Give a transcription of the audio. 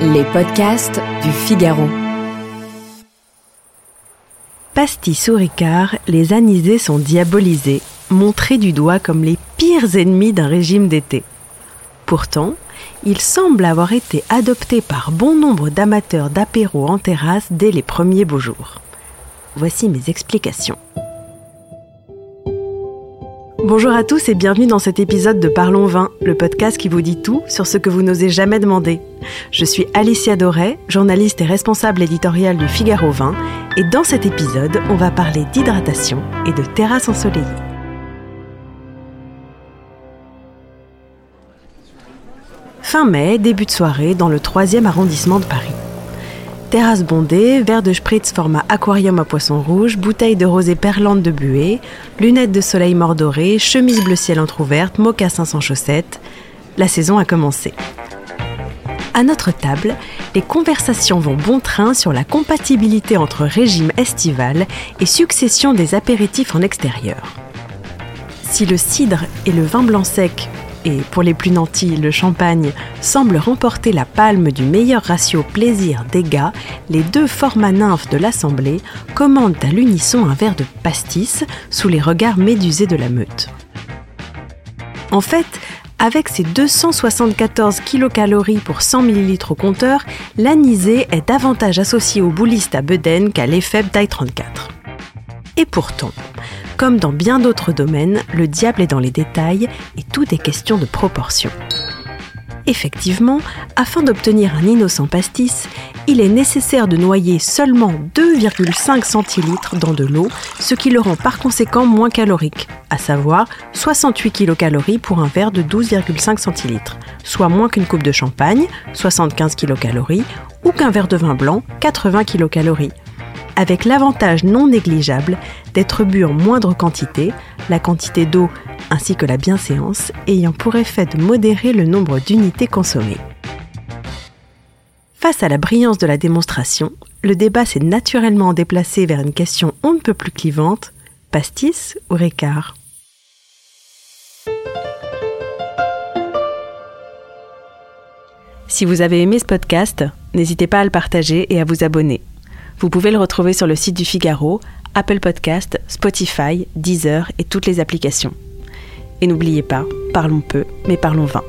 Les podcasts du Figaro. Pastis ou Ricard, les anisés sont diabolisés, montrés du doigt comme les pires ennemis d'un régime d'été. Pourtant, ils semblent avoir été adoptés par bon nombre d'amateurs d'apéro en terrasse dès les premiers beaux jours. Voici mes explications. Bonjour à tous et bienvenue dans cet épisode de Parlons Vin, le podcast qui vous dit tout sur ce que vous n'osez jamais demander. Je suis Alicia Doré, journaliste et responsable éditoriale du Figaro Vin, et dans cet épisode, on va parler d'hydratation et de terrasse ensoleillée. Fin mai, début de soirée, dans le 3e arrondissement de Paris. Terrasse bondée, verre de spritz format aquarium à poisson rouge, bouteille de rosée perlante de buée, lunettes de soleil mordorées, chemise bleu ciel entr'ouverte, mocassins sans chaussettes. La saison a commencé. À notre table, les conversations vont bon train sur la compatibilité entre régime estival et succession des apéritifs en extérieur. Si le cidre et le vin blanc sec et pour les plus nantis, le champagne, semblent remporter la palme du meilleur ratio plaisir-dégâts, les deux formats nymphes de l'Assemblée commandent à l'unisson un verre de pastis sous les regards médusés de la meute. En fait, avec ses 274 kilocalories pour 100 ml au compteur, l'anisée est davantage associée au bouliste à Beden qu'à l'EFEB taille 34. Et pourtant, comme dans bien d'autres domaines, le diable est dans les détails et tout est question de proportion. Effectivement, afin d'obtenir un innocent pastis, il est nécessaire de noyer seulement 2,5 centilitres dans de l'eau, ce qui le rend par conséquent moins calorique, à savoir 68 kilocalories pour un verre de 12,5 centilitres, soit moins qu'une coupe de champagne, 75 kilocalories, ou qu'un verre de vin blanc, 80 kilocalories avec l'avantage non négligeable d'être bu en moindre quantité, la quantité d'eau ainsi que la bienséance ayant pour effet de modérer le nombre d'unités consommées. Face à la brillance de la démonstration, le débat s'est naturellement déplacé vers une question on ne peut plus clivante, pastis ou récart? Si vous avez aimé ce podcast, n'hésitez pas à le partager et à vous abonner. Vous pouvez le retrouver sur le site du Figaro, Apple Podcast, Spotify, Deezer et toutes les applications. Et n'oubliez pas, parlons peu, mais parlons vin.